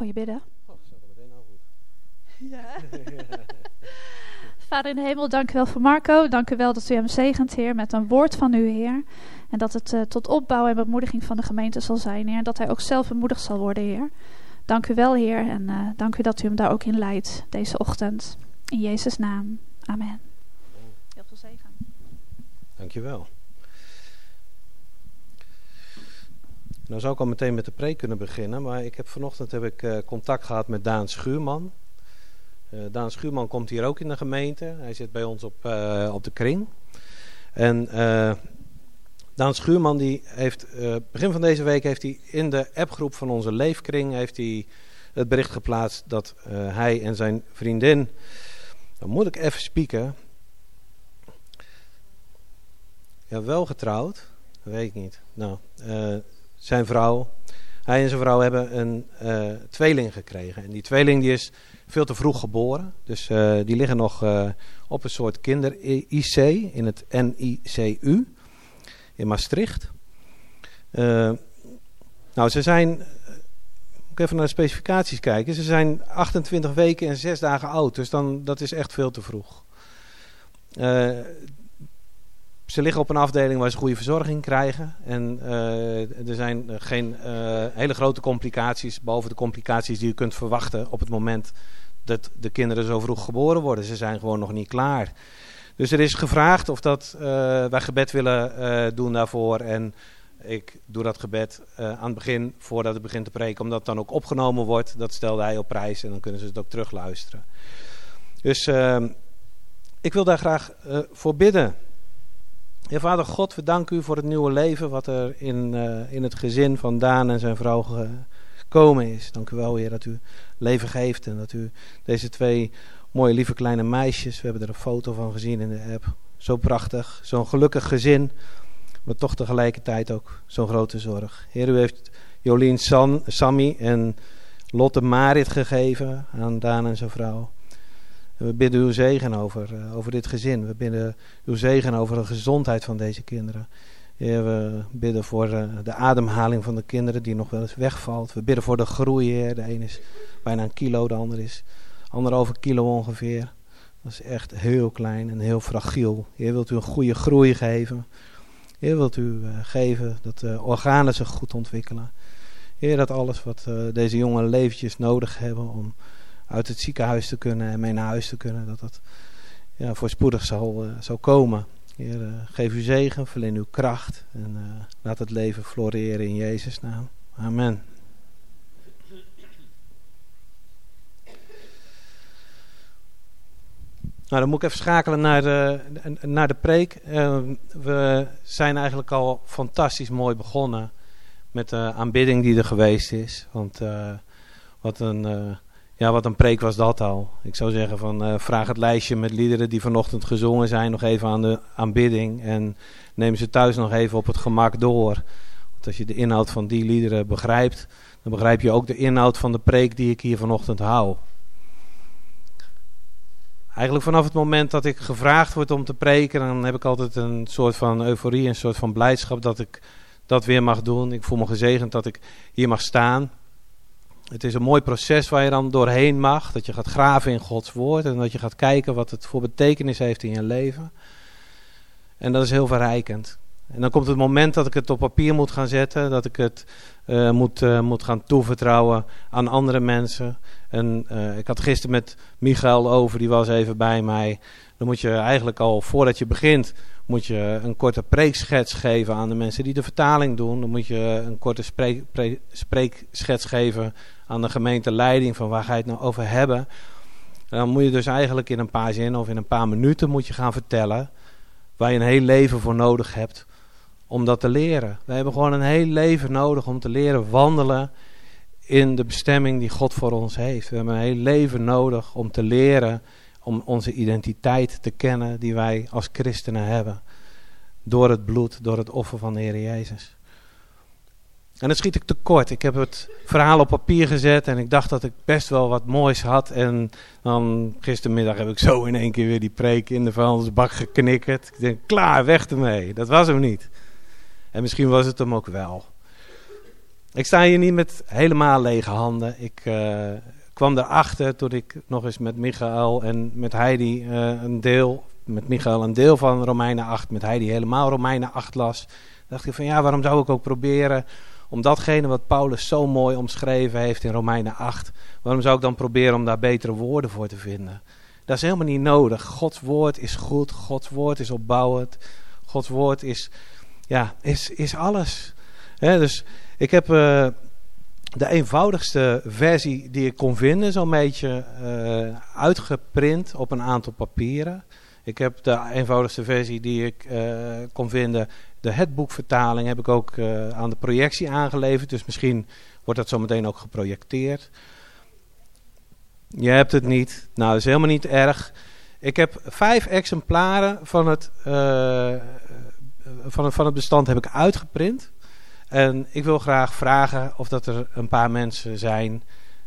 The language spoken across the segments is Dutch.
voor je bidden? Oh, dat meteen al goed. Ja. Vader in de hemel, dank u wel voor Marco. Dank u wel dat u hem zegent, Heer, met een woord van u, Heer. En dat het uh, tot opbouw en bemoediging van de gemeente zal zijn, Heer. En dat hij ook zelf bemoedigd zal worden, Heer. Dank u wel, Heer. En uh, dank u dat u hem daar ook in leidt deze ochtend. In Jezus' naam. Amen. Heel veel zegen. Dankjewel. Nou zou ik al meteen met de preek kunnen beginnen, maar ik heb vanochtend heb ik uh, contact gehad met Daan Schuurman. Uh, Daan Schuurman komt hier ook in de gemeente. Hij zit bij ons op, uh, op de kring. En Daan Schuurman die heeft begin van deze week heeft hij in de appgroep van onze leefkring heeft hij het bericht geplaatst dat hij en zijn vriendin, dan moet ik even spieken, ja wel getrouwd, weet ik niet. Nou, zijn vrouw. Hij en zijn vrouw hebben een uh, tweeling gekregen. En die tweeling die is veel te vroeg geboren. Dus uh, die liggen nog uh, op een soort kinder-IC in het NICU in Maastricht. nou, ze zijn, ik even naar de specificaties kijken. Ze zijn 28 weken en 6 dagen oud. Dus dan, dat is echt veel te vroeg. Ze liggen op een afdeling waar ze goede verzorging krijgen. En uh, er zijn geen uh, hele grote complicaties, behalve de complicaties die je kunt verwachten op het moment dat de kinderen zo vroeg geboren worden. Ze zijn gewoon nog niet klaar. Dus er is gevraagd of dat, uh, wij gebed willen doen daarvoor. En ik doe dat gebed aan het begin, voordat het begint te preken, omdat het dan ook opgenomen wordt. Dat stelde hij op prijs en dan kunnen ze het ook terugluisteren. Dus ehm, ik wil daar graag voor bidden. Heer Vader God, we danken u voor het nieuwe leven wat er in, uh, in het gezin van Daan en zijn vrouw gekomen is. Dank u wel, Heer, dat u leven geeft en dat u deze twee mooie, lieve kleine meisjes, we hebben er een foto van gezien in de app, zo prachtig, zo'n gelukkig gezin, maar toch tegelijkertijd ook zo'n grote zorg. Heer, u heeft Jolien San, Sammy en Lotte Marit gegeven aan Daan en zijn vrouw. We bidden uw zegen over, uh, over dit gezin. We bidden uw zegen over de gezondheid van deze kinderen. Heer, we bidden voor uh, de ademhaling van de kinderen die nog wel eens wegvalt. We bidden voor de groei, Heer. De een is bijna een kilo, de ander is anderhalve kilo ongeveer. Dat is echt heel klein en heel fragiel. Heer, wilt u een goede groei geven. Heer, wilt u uh, geven dat de organen zich goed ontwikkelen. Heer, dat alles wat deze jonge leventjes nodig hebben om uit het ziekenhuis te kunnen en mee naar huis te kunnen. Dat dat ja, voorspoedig zal, zal komen. Heer, uh, geef u zegen, verleen uw kracht en uh, laat het leven floreren in Jezus' naam. Amen. Nou, dan moet ik even schakelen naar de, naar de preek. we zijn eigenlijk al fantastisch mooi begonnen met de aanbidding die er geweest is. Want wat een ja, wat een preek was dat al. Ik zou zeggen van uh, vraag het lijstje met liederen die vanochtend gezongen zijn nog even aan de aanbidding. En neem ze thuis nog even op het gemak door. Want als je de inhoud van die liederen begrijpt, dan begrijp je ook de inhoud van de preek die ik hier vanochtend hou. Eigenlijk vanaf het moment dat ik gevraagd word om te preken, dan heb ik altijd een soort van euforie, een soort van blijdschap dat ik dat weer mag doen. Ik voel me gezegend dat ik hier mag staan. Het is een mooi proces waar je dan doorheen mag. Dat je gaat graven in Gods woord. En dat je gaat kijken wat het voor betekenis heeft in je leven. En dat is heel verrijkend. En dan komt het moment dat ik het op papier moet gaan zetten. Dat ik het uh, moet, uh, moet gaan toevertrouwen aan andere mensen. En uh, ik had gisteren met Michael over, die was even bij mij. Dan moet je eigenlijk al voordat je begint, moet je een korte preekschets geven aan de mensen die de vertaling doen. Dan moet je een korte spreek, pre, spreekschets geven aan de gemeenteleiding van waar ga je het nou over hebben. En dan moet je dus eigenlijk in een paar zinnen of in een paar minuten moet je gaan vertellen waar je een heel leven voor nodig hebt om dat te leren. We hebben gewoon een heel leven nodig om te leren wandelen in de bestemming die God voor ons heeft. We hebben een heel leven nodig om te leren om onze identiteit te kennen die wij als christenen hebben. Door het bloed, door het offer van de Heer Jezus. En dan schiet ik tekort. Ik heb het verhaal op papier gezet en ik dacht dat ik best wel wat moois had. En dan gistermiddag heb ik zo in één keer weer die preek in de vuilnisbak geknikkerd. Ik denk, klaar, weg ermee. Dat was hem niet. En misschien was het hem ook wel. ik sta hier niet met helemaal lege handen. Ik uh, kwam erachter toen ik nog eens met Michael en met Heidi uh, een deel, met Michael een deel van Romeinen 8, met Heidi helemaal Romeinen 8 las. dacht ik van ja, waarom zou ik ook proberen om datgene wat Paulus zo mooi omschreven heeft in Romeinen 8, waarom zou ik dan proberen om daar betere woorden voor te vinden? Dat is helemaal niet nodig. Gods woord is goed, Gods woord is opbouwend, Gods woord is, ja, is, is alles. dus ik heb uh, de eenvoudigste versie die ik kon vinden, zo'n beetje uh, uitgeprint op een aantal papieren. Ik heb de eenvoudigste versie die ik uh, kon vinden, de hetboekvertaling, heb ik ook aan de projectie aangeleverd. Dus misschien wordt dat zometeen ook geprojecteerd. Je hebt het niet. Nou, dat is helemaal niet erg. Ik heb vijf exemplaren van het, van, het, van het bestand heb ik uitgeprint. En ik wil graag vragen of dat er een paar mensen zijn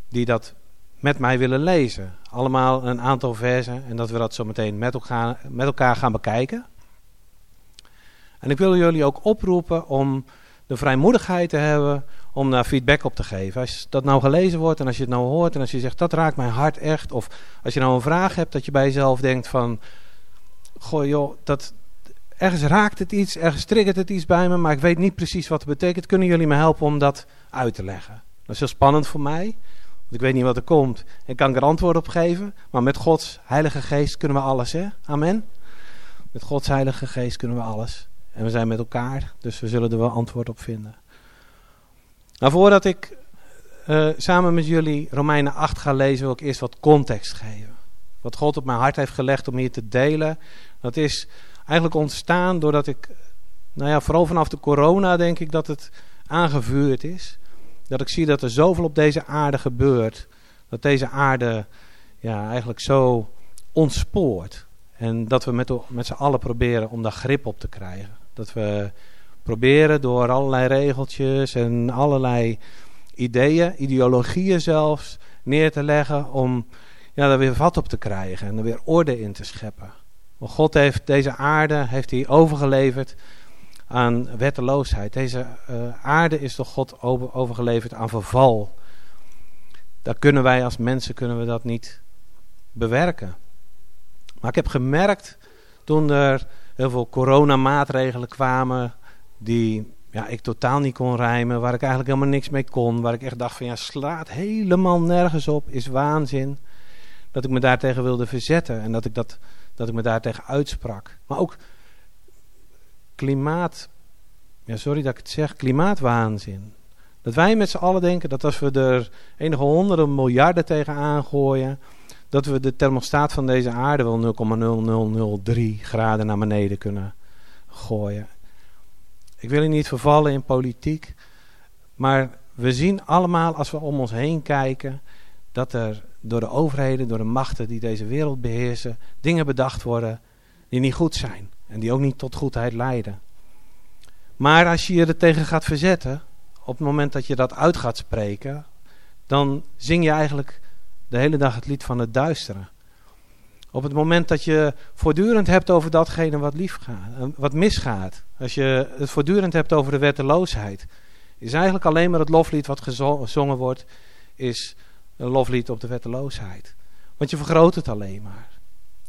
die dat met mij willen lezen. Allemaal een aantal versen en dat we dat zo meteen met elkaar, met elkaar gaan bekijken. En ik wil jullie ook oproepen om de vrijmoedigheid te hebben om daar feedback op te geven. Als dat nou gelezen wordt en als je het nou hoort en als je zegt dat raakt mijn hart echt. Of als je nou een vraag hebt dat je bij jezelf denkt van, goh joh, dat, ergens raakt het iets, ergens triggert het iets bij me, maar ik weet niet precies wat het betekent. Kunnen jullie me helpen om dat uit te leggen? Dat is heel spannend voor mij, want ik weet niet wat er komt en kan ik er antwoord op geven. Maar met Gods Heilige Geest kunnen we alles, hè? Amen. Met Gods Heilige Geest kunnen we alles. En we zijn met elkaar, dus we zullen er wel antwoord op vinden. Nou, voordat ik uh, samen met jullie Romeinen 8 ga lezen, wil ik eerst wat context geven. Wat God op mijn hart heeft gelegd om hier te delen, dat is eigenlijk ontstaan doordat ik, nou ja, vooral vanaf de corona denk ik dat het aangevuurd is. Dat ik zie dat er zoveel op deze aarde gebeurt. Dat deze aarde ja, eigenlijk zo ontspoort. En dat we met, met z'n allen proberen om daar grip op te krijgen. Dat we proberen door allerlei regeltjes en allerlei ideeën, ideologieën zelfs, neer te leggen om ja, daar weer vat op te krijgen en er weer orde in te scheppen. God heeft deze aarde heeft hij overgeleverd aan wetteloosheid. Deze uh, aarde is door God over, overgeleverd aan verval. Daar kunnen wij als mensen kunnen we dat niet bewerken. Maar ik heb gemerkt toen er heel veel coronamaatregelen kwamen die ja, ik totaal niet kon rijmen, waar ik eigenlijk helemaal niks mee kon, waar ik echt dacht van ja, slaat helemaal nergens op, is waanzin. Dat ik me daartegen wilde verzetten en dat ik dat dat ik me daartegen uitsprak. Maar ook klimaat, ja sorry dat ik het zeg, klimaatwaanzin. Dat wij met z'n allen denken dat als we er enige honderden miljarden tegen aangooien, dat we de thermostaat van deze aarde wel 0,0003 graden naar beneden kunnen gooien. Ik wil hier niet vervallen in politiek, maar we zien allemaal als we om ons heen kijken dat er door de overheden, door de machten die deze wereld beheersen, dingen bedacht worden die niet goed zijn. En die ook niet tot goedheid leiden. Maar als je je er tegen gaat verzetten, op het moment dat je dat uit gaat spreken, dan zing je eigenlijk de hele dag het lied van het duisteren. Op het moment dat je voortdurend hebt over datgene wat, lief gaat, wat misgaat, als je het voortdurend hebt over de wetteloosheid, is eigenlijk alleen maar het loflied wat gezongen wordt, is een loflied op de wetteloosheid. Want je vergroot het alleen maar.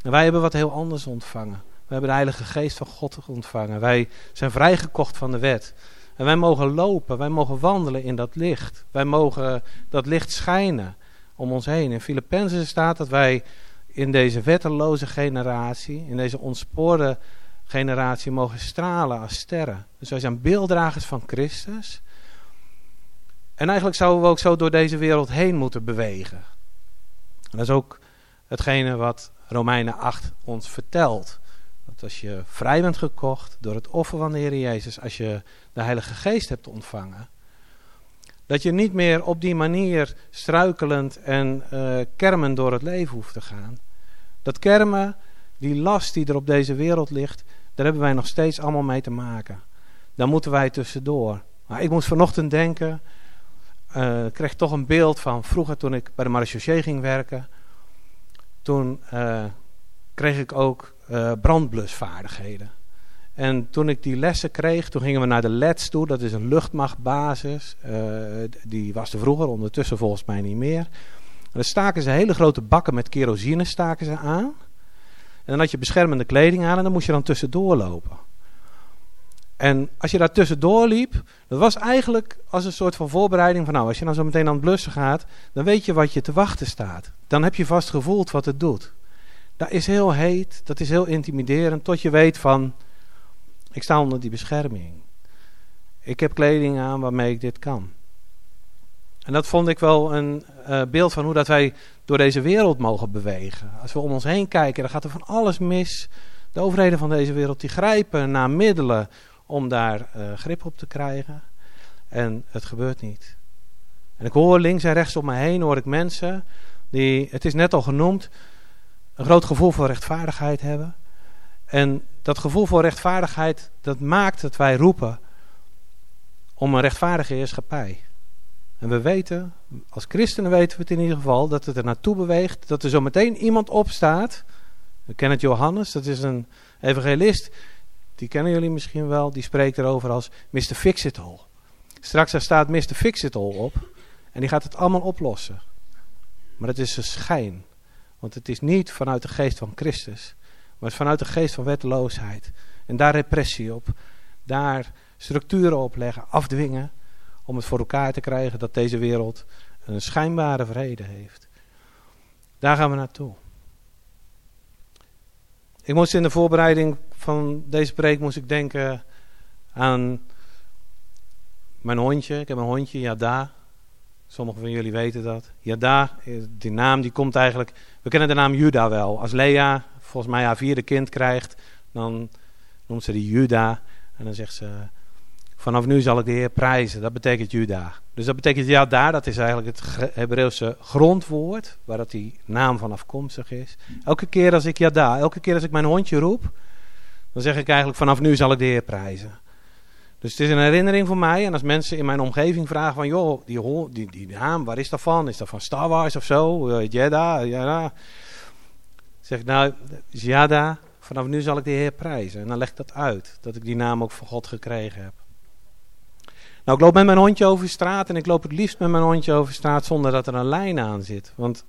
En wij hebben wat heel anders ontvangen. We hebben de Heilige Geest van God ontvangen. Wij zijn vrijgekocht van de wet. En wij mogen lopen, wij mogen wandelen in dat licht. Wij mogen dat licht schijnen om ons heen. In Filippenzen staat dat wij in deze wetteloze generatie, in deze ontspoorde generatie, mogen stralen als sterren. Dus wij zijn beelddragers van Christus. En eigenlijk zouden we ook zo door deze wereld heen moeten bewegen. En dat is ook hetgene wat Romeinen 8 ons vertelt. Dat als je vrij bent gekocht door het offer van de Heer Jezus, als je de Heilige Geest hebt ontvangen, dat je niet meer op die manier struikelend en uh, kermend door het leven hoeft te gaan. Dat kermen, die last die er op deze wereld ligt, daar hebben wij nog steeds allemaal mee te maken. Daar moeten wij tussendoor. Maar ik moest vanochtend denken uh, kreeg toch een beeld van vroeger toen ik bij de marechaussee ging werken. Toen uh, kreeg ik ook brandblusvaardigheden. En toen ik die lessen kreeg, toen gingen we naar de LEDS toe. Dat is een luchtmachtbasis. Uh, die was er vroeger, ondertussen volgens mij niet meer. En dan staken ze hele grote bakken met kerosine staken ze aan. En dan had je beschermende kleding aan en dan moest je dan tussendoor lopen. En als je daar tussendoor liep, dat was eigenlijk als een soort van voorbereiding van nou, als je dan zo meteen aan het blussen gaat, dan weet je wat je te wachten staat. Dan heb je vast gevoeld wat het doet. Dat is heel heet, dat is heel intimiderend, tot je weet van, ik sta onder die bescherming. Ik heb kleding aan waarmee ik dit kan. En dat vond ik wel een uh, beeld van hoe dat wij door deze wereld mogen bewegen. Als we om ons heen kijken, dan gaat er van alles mis. De overheden van deze wereld die grijpen naar middelen om daar uh, grip op te krijgen. En het gebeurt niet. En ik hoor links en rechts om me heen hoor ik mensen die, het is net al genoemd, een groot gevoel voor rechtvaardigheid hebben. En dat gevoel voor rechtvaardigheid, dat maakt dat wij roepen om een rechtvaardige heerschappij. En we weten, als christenen weten we het in ieder geval, dat het er naartoe beweegt, dat er zo meteen iemand opstaat. We kennen het Johannes, dat is een evangelist, die kennen jullie misschien wel, die spreekt erover als Mr. Fix-It-All. Straks staat Mr. Fix-It-All op en die gaat het allemaal oplossen. Maar het is een schijn, want het is niet vanuit de geest van Christus, maar vanuit de geest van wetteloosheid. En daar repressie op, daar structuren opleggen, afdwingen om het voor elkaar te krijgen dat deze wereld een schijnbare vrede heeft. Daar gaan we naartoe. Ik moest in de voorbereiding van deze preek moest ik denken aan mijn hondje. Ik heb een hondje, Yada. Sommigen van jullie weten dat. Yada, die naam die komt eigenlijk... We kennen de naam Juda wel. Als Lea volgens mij haar vierde kind krijgt, dan noemt ze die Juda. En dan zegt ze, vanaf nu zal ik de Heer prijzen. Dat betekent Juda. Dus dat betekent ja daar, dat is eigenlijk het Hebreeuwse grondwoord, waar dat die naam van afkomstig is. Elke keer als ik Yada, elke keer als ik mijn hondje roep, dan zeg ik eigenlijk vanaf nu zal ik de Heer prijzen. Dus het is een herinnering voor mij. En als mensen in mijn omgeving vragen van, joh, die, die, die naam, waar is dat van? Is dat van Star Wars of zo? Uh, Jeddah, Jeddah. Zeg ik, nou, Jada, vanaf nu zal ik de Heer prijzen. En dan leg ik dat uit, dat ik die naam ook van God gekregen heb. Nou, ik loop met mijn hondje over straat en ik loop het liefst met mijn hondje over straat zonder dat er een lijn aan zit. Want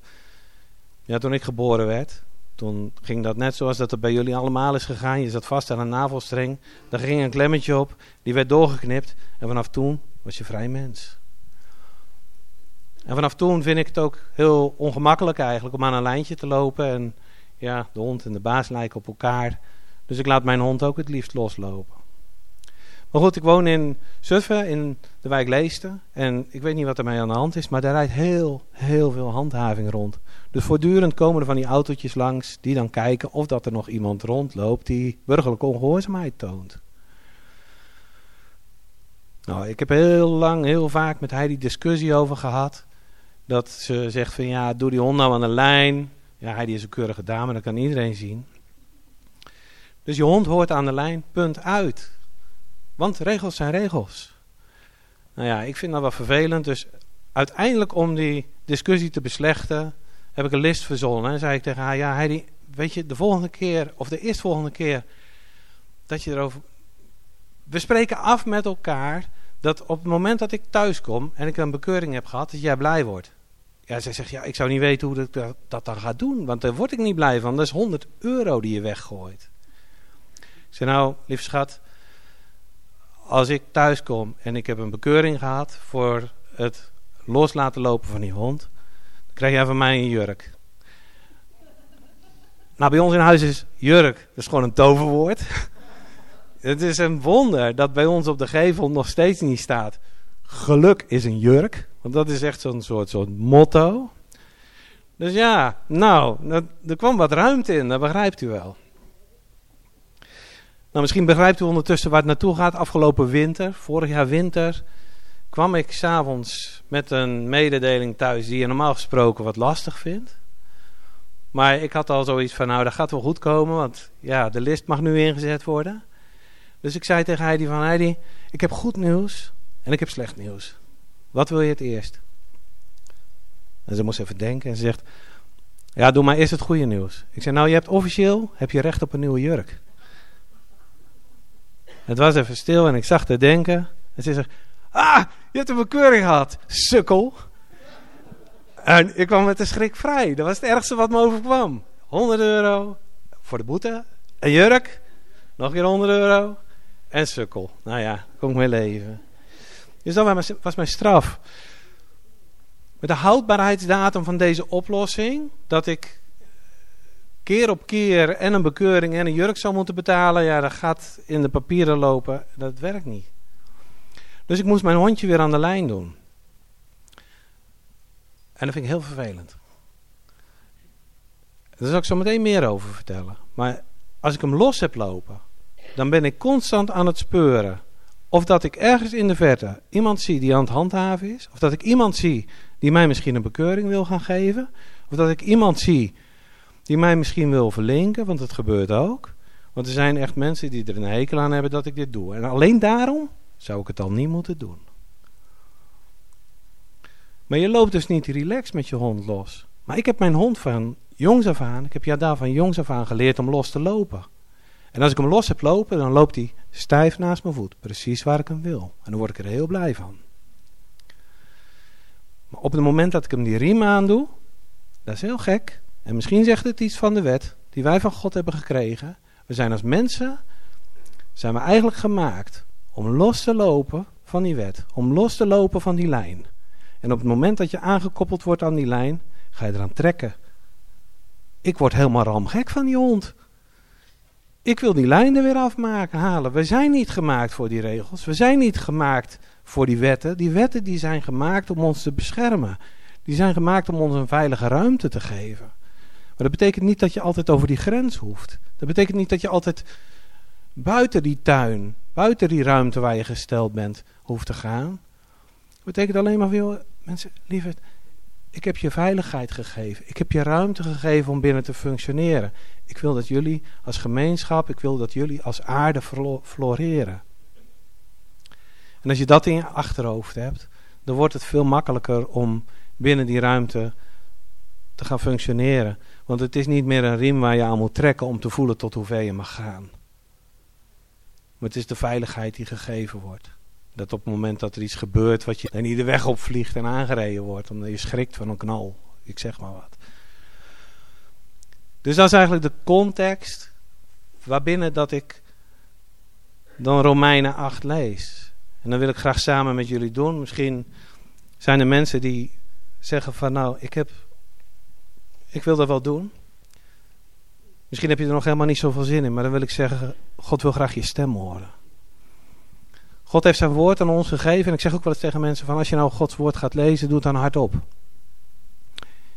ja, toen ik geboren werd, toen ging dat net zoals dat het bij jullie allemaal is gegaan. Je zat vast aan een navelstreng, daar ging een klemmetje op, die werd doorgeknipt en vanaf toen was je vrij mens. En vanaf toen vind ik het ook heel ongemakkelijk eigenlijk om aan een lijntje te lopen en ja, de hond en de baas lijken op elkaar. Dus ik laat mijn hond ook het liefst loslopen. Maar goed, ik woon in Zutphen, in de wijk Leesten. En ik weet niet wat er mee aan de hand is, maar daar rijdt heel, heel veel handhaving rond. Dus voortdurend komen er van die autootjes langs die dan kijken of dat er nog iemand rondloopt die burgerlijke ongehoorzaamheid toont. Nou, ik heb heel lang, heel vaak met Heidi discussie over gehad. Dat ze zegt van ja, doe die hond nou aan de lijn. Ja, Heidi is een keurige dame, dat kan iedereen zien. Dus je hond hoort aan de lijn, punt uit. Want regels zijn regels. Nou ja, ik vind dat wel vervelend. Dus uiteindelijk om die discussie te beslechten, heb ik een list verzonnen. En zei ik tegen haar, ja Heidi, weet je, de volgende keer, of de eerstvolgende keer, dat je erover... We spreken af met elkaar dat op het moment dat ik thuis kom en ik een bekeuring heb gehad, dat jij blij wordt. Ja, zij zegt, ja, ik zou niet weten hoe ik dat, dat dan ga doen, want daar word ik niet blij van. Dat is 100 euro die je weggooit. Ik zei, nou, lief schat, als ik thuis kom en ik heb een bekeuring gehad voor het los laten lopen van die hond, dan krijg jij van mij een jurk. Nou, bij ons in huis is jurk, dat is gewoon een toverwoord. Het is een wonder dat bij ons op de gevel nog steeds niet staat. Geluk is een jurk. Want dat is echt zo'n soort, soort motto. Dus ja, nou, er kwam wat ruimte in, dat begrijpt u wel. Nou, misschien begrijpt u ondertussen waar het naartoe gaat. Afgelopen winter, vorig jaar winter, kwam ik s'avonds met een mededeling thuis die je normaal gesproken wat lastig vindt. Maar ik had al zoiets van, nou dat gaat wel goed komen, want ja, de list mag nu ingezet worden. Dus ik zei tegen Heidi van, Heidi, ik heb goed nieuws en ik heb slecht nieuws. Wat wil je het eerst? En ze moest even denken en ze zegt, ja doe maar eerst het goede nieuws. Ik zei, nou je hebt officieel, heb je recht op een nieuwe jurk. Het was even stil en ik zag te denken. En ze zegt, ah, je hebt een bekeuring gehad, sukkel. En ik kwam met de schrik vrij. Dat was het ergste wat me overkwam. 100 euro voor de boete. Een jurk. Nog keer 100 euro. En sukkel. Nou ja, kon ik mee leven. Dus dat was mijn straf. Met de houdbaarheidsdatum van deze oplossing, dat ik keer op keer en een bekeuring en een jurk zou moeten betalen, ja, dat gaat in de papieren lopen. Dat werkt niet. Dus ik moest mijn hondje weer aan de lijn doen. En dat vind ik heel vervelend. Daar zal ik zo meteen meer over vertellen. Maar als ik hem los heb lopen, dan ben ik constant aan het speuren. Of dat ik ergens in de verte iemand zie die aan het handhaven is. Of dat ik iemand zie die mij misschien een bekeuring wil gaan geven. Of dat ik iemand zie die mij misschien wil verlinken, want dat gebeurt ook. Want er zijn echt mensen die er een hekel aan hebben dat ik dit doe. En alleen daarom zou ik het al niet moeten doen. Maar je loopt dus niet relaxed met je hond los. Maar ik heb mijn hond van jongs af aan, ik heb jou daar van jongs af aan geleerd om los te lopen. En als ik hem los heb lopen, dan loopt hij stijf naast mijn voet. Precies waar ik hem wil. En dan word ik er heel blij van. Maar op het moment dat ik hem die riem aandoe, dat is heel gek. En misschien zegt het iets van de wet die wij van God hebben gekregen. We zijn als mensen, zijn we eigenlijk gemaakt om los te lopen van die wet. Om los te lopen van die lijn. En op het moment dat je aangekoppeld wordt aan die lijn, ga je eraan trekken. Ik word helemaal ramgek van die hond. Ik wil die lijn er weer afmaken, halen. We zijn niet gemaakt voor die regels. We zijn niet gemaakt voor die wetten. Die wetten die zijn gemaakt om ons te beschermen. Die zijn gemaakt om ons een veilige ruimte te geven. Maar dat betekent niet dat je altijd over die grens hoeft. Dat betekent niet dat je altijd buiten die tuin, buiten die ruimte waar je gesteld bent, hoeft te gaan. Dat betekent alleen maar veel, mensen, lieverd, ik heb je veiligheid gegeven. Ik heb je ruimte gegeven om binnen te functioneren. Ik wil dat jullie als gemeenschap, ik wil dat jullie als aarde floreren. En als je dat in je achterhoofd hebt, dan wordt het veel makkelijker om binnen die ruimte te gaan functioneren. Want het is niet meer een riem waar je aan moet trekken om te voelen tot hoe ver je mag gaan. Maar het is de veiligheid die gegeven wordt. Dat op het moment dat er iets gebeurt, wat je niet de weg op vliegt en aangereden wordt, omdat je schrikt van een knal. Ik zeg maar wat. Dus dat is eigenlijk de context waarbinnen dat ik dan Romeinen 8 lees. En dan wil ik graag samen met jullie doen. Misschien zijn er mensen die zeggen van nou, ik heb ik wil dat wel doen. Misschien heb je er nog helemaal niet zoveel zin in, maar dan wil ik zeggen, God wil graag je stem horen. God heeft zijn woord aan ons gegeven en ik zeg ook wel eens tegen mensen van als je nou Gods woord gaat lezen, doe het dan hardop.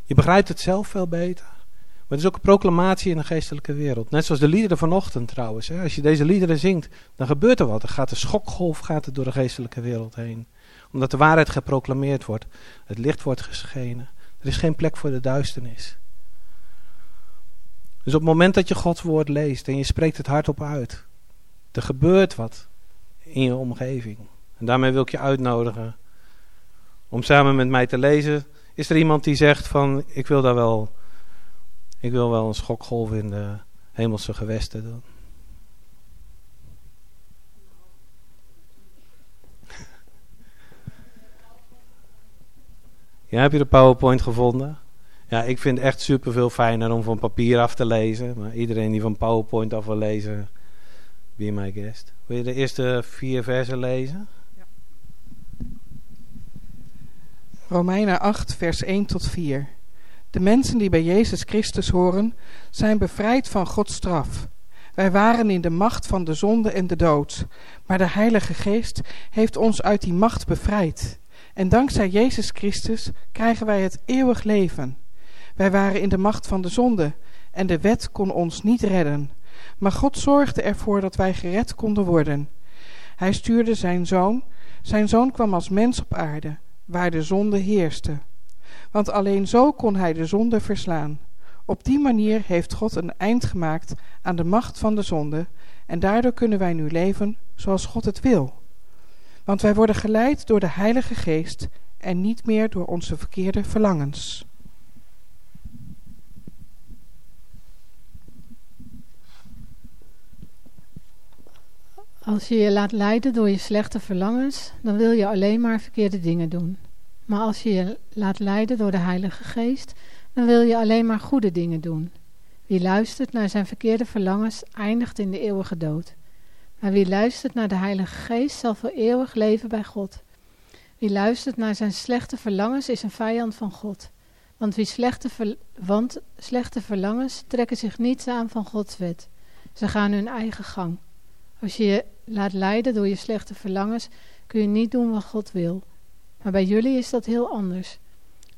Je begrijpt het zelf veel beter. Maar het is ook een proclamatie in de geestelijke wereld. Net zoals de liederen vanochtend trouwens. Hè. Als je deze liederen zingt, dan gebeurt er wat. Er gaat de schokgolf gaat er door de geestelijke wereld heen. Omdat de waarheid geproclameerd wordt. Het licht wordt geschenen. Er is geen plek voor de duisternis. Dus op het moment dat je Gods woord leest en je spreekt het hardop uit, er gebeurt wat in je omgeving. En daarmee wil ik je uitnodigen om samen met mij te lezen. Is er iemand die zegt van ik wil daar wel, ik wil wel een schokgolf in de hemelse gewesten doen? Ja, heb je de PowerPoint gevonden? Ja, ik vind het echt super veel fijner om van papier af te lezen. Maar iedereen die van PowerPoint af wil lezen, be my guest. Wil je de eerste vier versen lezen? Ja. Romeinen 8, vers 1 tot 4. De mensen die bij Jezus Christus horen, zijn bevrijd van Gods straf. Wij waren in de macht van de zonde en de dood, maar de Heilige Geest heeft ons uit die macht bevrijd. En dankzij Jezus Christus krijgen wij het eeuwig leven. Wij waren in de macht van de zonde en de wet kon ons niet redden. Maar God zorgde ervoor dat wij gered konden worden. Hij stuurde zijn zoon. Zijn zoon kwam als mens op aarde, waar de zonde heerste. Want alleen zo kon hij de zonde verslaan. Op die manier heeft God een eind gemaakt aan de macht van de zonde en daardoor kunnen wij nu leven zoals God het wil. Want wij worden geleid door de Heilige Geest en niet meer door onze verkeerde verlangens. Als je je laat leiden door je slechte verlangens, dan wil je alleen maar verkeerde dingen doen. Maar als je je laat leiden door de Heilige Geest, dan wil je alleen maar goede dingen doen. Wie luistert naar zijn verkeerde verlangens, eindigt in de eeuwige dood. Maar wie luistert naar de Heilige Geest, zal voor eeuwig leven bij God. Wie luistert naar zijn slechte verlangens, is een vijand van God. Want, wie slechte, want slechte verlangens trekken zich niets aan van Gods wet. Ze gaan hun eigen gang. Als je laat leiden door je slechte verlangens, kun je niet doen wat God wil. Maar bij jullie is dat heel anders.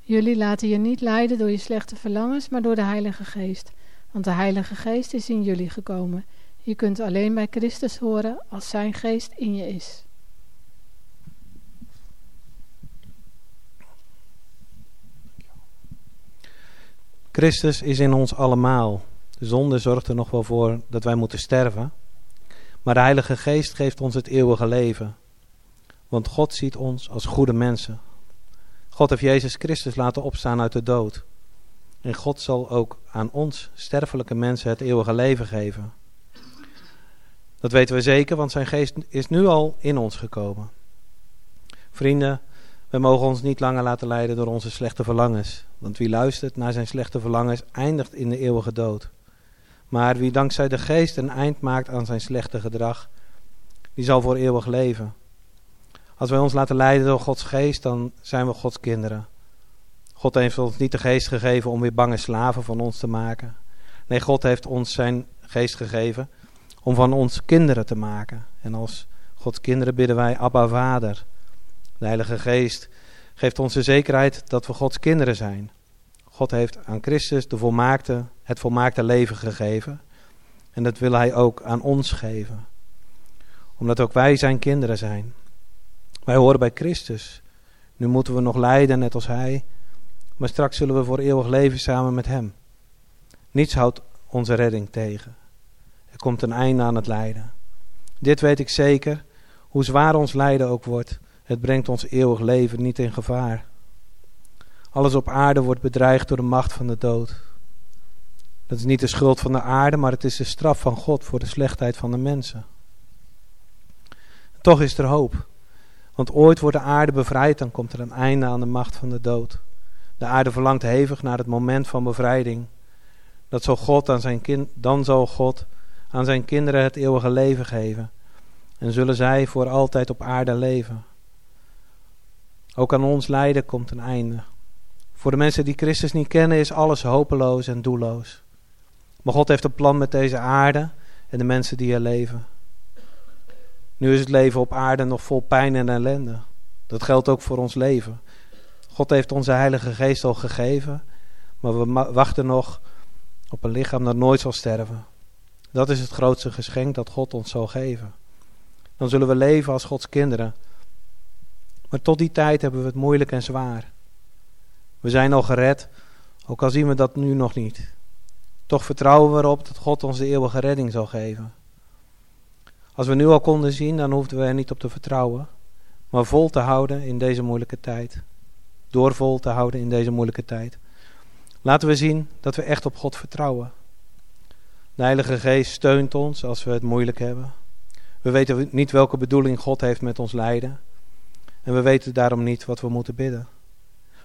Jullie laten je niet leiden door je slechte verlangens, maar door de Heilige Geest. Want de Heilige Geest is in jullie gekomen. Je kunt alleen bij Christus horen als Zijn Geest in je is. Christus is in ons allemaal. De zonde zorgt er nog wel voor dat wij moeten sterven. Maar de Heilige Geest geeft ons het eeuwige leven. Want God ziet ons als goede mensen. God heeft Jezus Christus laten opstaan uit de dood. En God zal ook aan ons, sterfelijke mensen, het eeuwige leven geven. Dat weten we zeker, want zijn geest is nu al in ons gekomen. Vrienden, we mogen ons niet langer laten leiden door onze slechte verlangens. Want wie luistert naar zijn slechte verlangens eindigt in de eeuwige dood. Maar wie dankzij de geest een eind maakt aan zijn slechte gedrag, die zal voor eeuwig leven. Als wij ons laten leiden door Gods geest, dan zijn we Gods kinderen. God heeft ons niet de geest gegeven om weer bange slaven van ons te maken. Nee, God heeft ons zijn geest gegeven om van ons kinderen te maken. En als Gods kinderen bidden wij Abba Vader. De Heilige Geest geeft ons de zekerheid dat we Gods kinderen zijn. God heeft aan Christus de volmaakte, het volmaakte leven gegeven. En dat wil Hij ook aan ons geven. Omdat ook wij zijn kinderen zijn. Wij horen bij Christus. Nu moeten we nog lijden net als Hij. Maar straks zullen we voor eeuwig leven samen met Hem. Niets houdt onze redding tegen. Er komt een einde aan het lijden. Dit weet ik zeker. Hoe zwaar ons lijden ook wordt, het brengt ons eeuwig leven niet in gevaar. Alles op aarde wordt bedreigd door de macht van de dood. Dat is niet de schuld van de aarde, maar het is de straf van God voor de slechtheid van de mensen. Toch is er hoop. Want ooit wordt de aarde bevrijd, dan komt er een einde aan de macht van de dood. De aarde verlangt hevig naar het moment van bevrijding. Dat zal God aan zijn kind, dan zal God aan zijn kinderen het eeuwige leven geven. En zullen zij voor altijd op aarde leven. Ook aan ons lijden komt een einde. Voor de mensen die Christus niet kennen is alles hopeloos en doelloos. Maar God heeft een plan met deze aarde en de mensen die er leven. Nu is het leven op aarde nog vol pijn en ellende. Dat geldt ook voor ons leven. God heeft onze Heilige Geest al gegeven, maar we wachten nog op een lichaam dat nooit zal sterven. Dat is het grootste geschenk dat God ons zal geven. Dan zullen we leven als Gods kinderen. Maar tot die tijd hebben we het moeilijk en zwaar. We zijn al gered, ook al zien we dat nu nog niet. Toch vertrouwen we erop dat God ons de eeuwige redding zal geven. Als we nu al konden zien, dan hoefden we er niet op te vertrouwen, maar vol te houden in deze moeilijke tijd. Door vol te houden in deze moeilijke tijd. Laten we zien dat we echt op God vertrouwen. De Heilige Geest steunt ons als we het moeilijk hebben. We weten niet welke bedoeling God heeft met ons lijden. En we weten daarom niet wat we moeten bidden.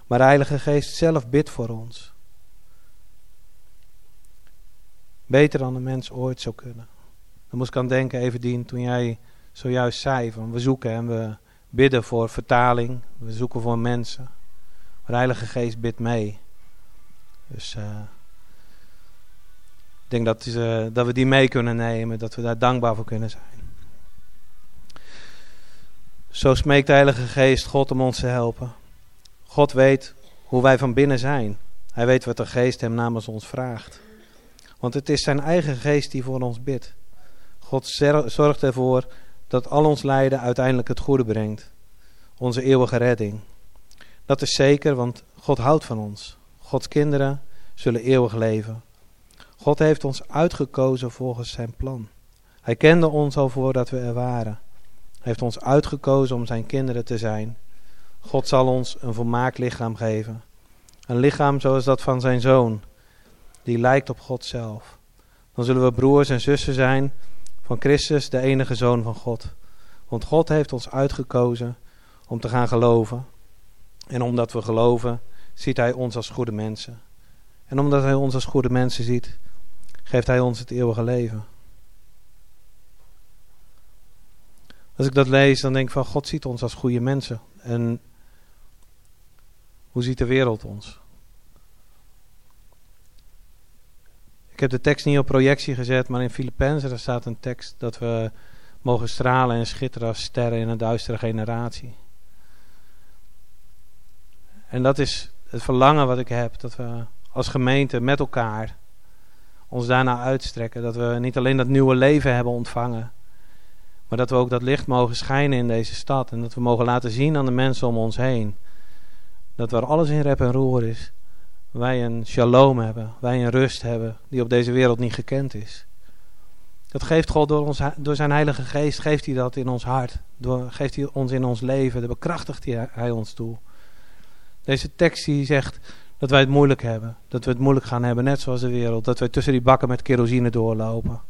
Maar de Heilige Geest zelf bidt voor ons. Beter dan de mens ooit zou kunnen. Dan moest ik aan denken, even toen jij zojuist zei van we zoeken en we bidden voor vertaling. We zoeken voor mensen. Maar de Heilige Geest bidt mee. Dus uh, ik denk dat, uh, dat we die mee kunnen nemen. Dat we daar dankbaar voor kunnen zijn. Zo smeekt de Heilige Geest God om ons te helpen. God weet hoe wij van binnen zijn. Hij weet wat de Geest hem namens ons vraagt. Want het is zijn eigen Geest die voor ons bidt. God zorgt ervoor dat al ons lijden uiteindelijk het goede brengt. Onze eeuwige redding. Dat is zeker, want God houdt van ons. Gods kinderen zullen eeuwig leven. God heeft ons uitgekozen volgens zijn plan. Hij kende ons al voordat we er waren. Hij heeft ons uitgekozen om zijn kinderen te zijn. God zal ons een volmaakt lichaam geven. Een lichaam zoals dat van zijn zoon, die lijkt op God zelf. Dan zullen we broers en zussen zijn van Christus, de enige Zoon van God. Want God heeft ons uitgekozen om te gaan geloven. En omdat we geloven, ziet Hij ons als goede mensen. En omdat Hij ons als goede mensen ziet, geeft Hij ons het eeuwige leven. Als ik dat lees, dan denk ik van God ziet ons als goede mensen. En hoe ziet de wereld ons? Ik heb de tekst niet op projectie gezet, maar in Filippenzen staat een tekst dat we mogen stralen en schitteren als sterren in een duistere generatie. En dat is het verlangen wat ik heb, dat we als gemeente met elkaar ons daarna uitstrekken. Dat we niet alleen dat nieuwe leven hebben ontvangen, maar dat we ook dat licht mogen schijnen in deze stad. En dat we mogen laten zien aan de mensen om ons heen. Dat waar alles in rep en roer is, wij een shalom hebben, wij een rust hebben die op deze wereld niet gekend is. Dat geeft God door, ons, door zijn Heilige Geest, geeft hij dat in ons hart. Door, geeft hij ons in ons leven, daar bekrachtigt hij, hij ons toe. Deze tekst die zegt dat wij het moeilijk hebben. Dat we het moeilijk gaan hebben, net zoals de wereld. Dat wij tussen die bakken met kerosine doorlopen.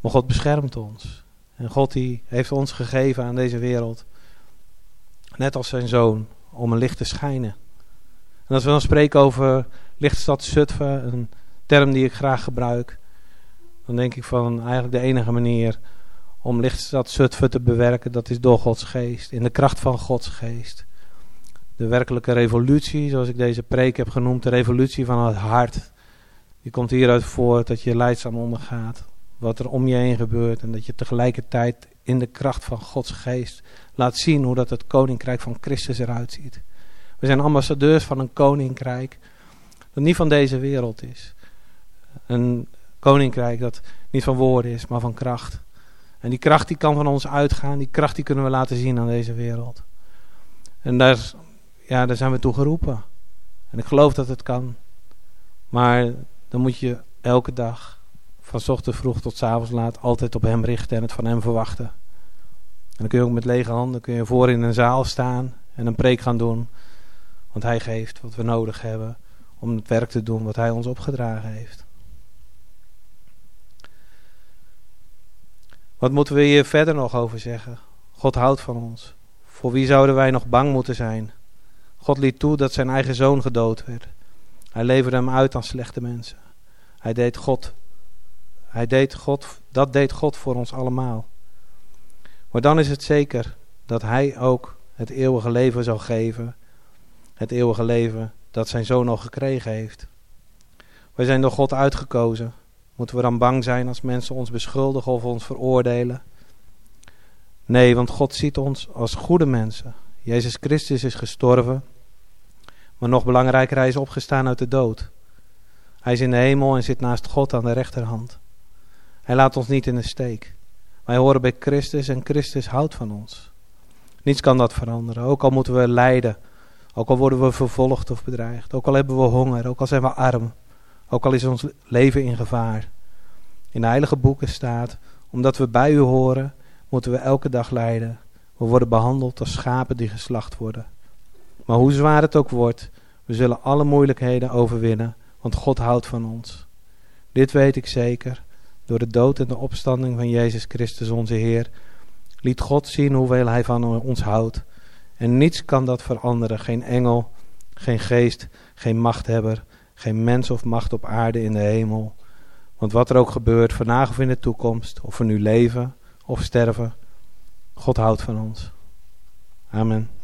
Maar God beschermt ons. En God die heeft ons gegeven aan deze wereld. Net als zijn zoon, om een licht te schijnen. En als we dan spreken over lichtstad Zutphen, een term die ik graag gebruik, dan denk ik van eigenlijk de enige manier om lichtstad Zutphen te bewerken, dat is door Gods geest, in de kracht van Gods geest. De werkelijke revolutie, zoals ik deze preek heb genoemd, de revolutie van het hart, die komt hieruit voort dat je leidzaam ondergaat, wat er om je heen gebeurt en dat je tegelijkertijd in de kracht van Gods geest laat zien hoe dat het koninkrijk van Christus eruit ziet. We zijn ambassadeurs van een koninkrijk dat niet van deze wereld is. Een koninkrijk dat niet van woorden is, maar van kracht. En die kracht die kan van ons uitgaan, die kracht die kunnen we laten zien aan deze wereld. En daar, ja, daar zijn we toe geroepen. En ik geloof dat het kan. Maar dan moet je elke dag, van ochtend vroeg tot avonds laat, altijd op hem richten en het van hem verwachten. En dan kun je ook met lege handen kun je voor in een zaal staan en een preek gaan doen. Want hij geeft wat we nodig hebben om het werk te doen wat hij ons opgedragen heeft. Wat moeten we hier verder nog over zeggen? God houdt van ons. Voor wie zouden wij nog bang moeten zijn? God liet toe dat zijn eigen zoon gedood werd. Hij leverde hem uit aan slechte mensen. Hij deed God. Hij deed God, dat deed God voor ons allemaal. Maar dan is het zeker dat hij ook het eeuwige leven zou geven het eeuwige leven dat zijn zoon al gekregen heeft. Wij zijn door God uitgekozen. Moeten we dan bang zijn als mensen ons beschuldigen of ons veroordelen? Nee, want God ziet ons als goede mensen. Jezus Christus is gestorven, maar nog belangrijker, hij is opgestaan uit de dood. Hij is in de hemel en zit naast God aan de rechterhand. Hij laat ons niet in de steek. Wij horen bij Christus en Christus houdt van ons. Niets kan dat veranderen, ook al moeten we lijden ook al worden we vervolgd of bedreigd. Ook al hebben we honger. Ook al zijn we arm. Ook al is ons leven in gevaar. In de heilige boeken staat, omdat we bij u horen, moeten we elke dag lijden. We worden behandeld als schapen die geslacht worden. Maar hoe zwaar het ook wordt, we zullen alle moeilijkheden overwinnen, want God houdt van ons. Dit weet ik zeker. Door de dood en de opstanding van Jezus Christus onze Heer liet God zien hoeveel Hij van ons houdt en niets kan dat veranderen. Geen engel, geen geest, geen machthebber, geen mens of macht op aarde in de hemel. Want wat er ook gebeurt, vandaag of in de toekomst, of we nu leven of sterven, God houdt van ons. Amen.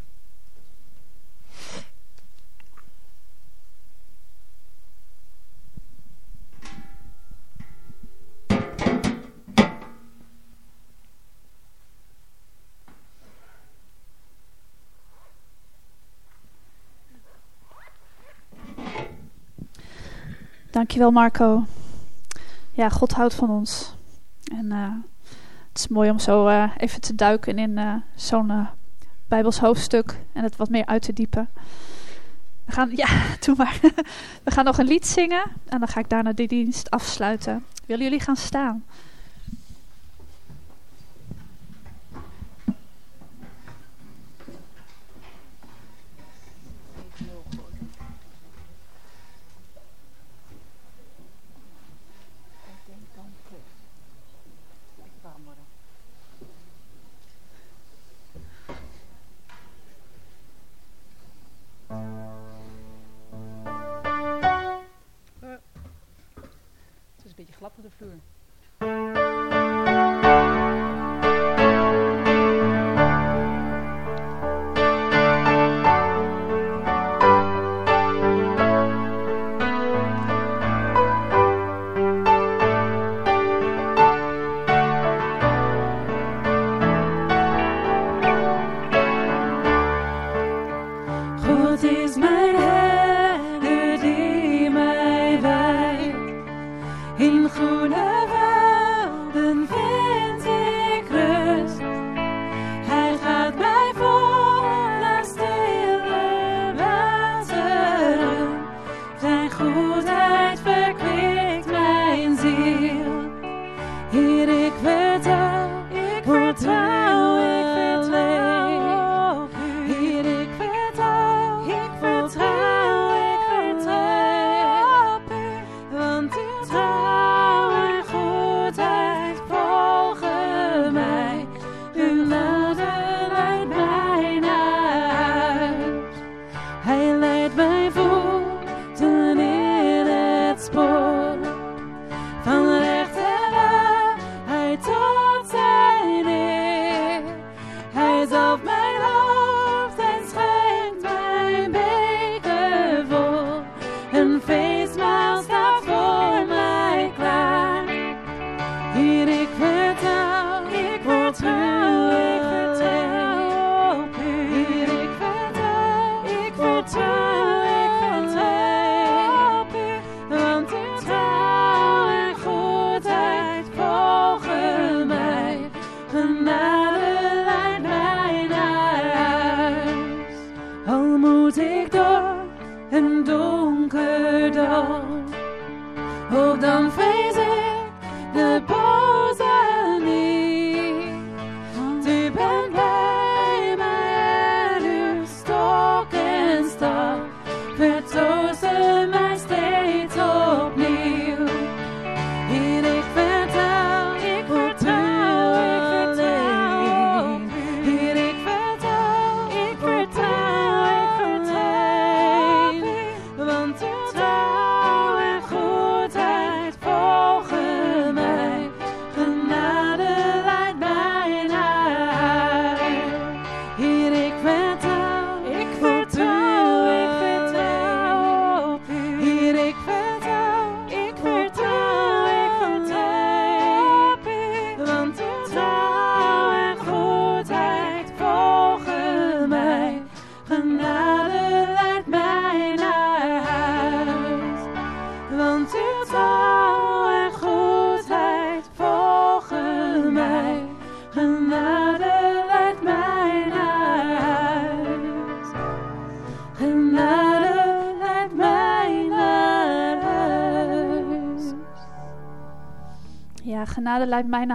Dankjewel Marco. Ja, God houdt van ons. En uh, het is mooi om zo uh, even te duiken in uh, zo'n Bijbels hoofdstuk en het wat meer uit te diepen. We gaan, ja, doe maar. We gaan nog een lied zingen en dan ga ik daarna de dienst afsluiten. Willen jullie gaan staan? Heer, ik vertrouw, naar huis.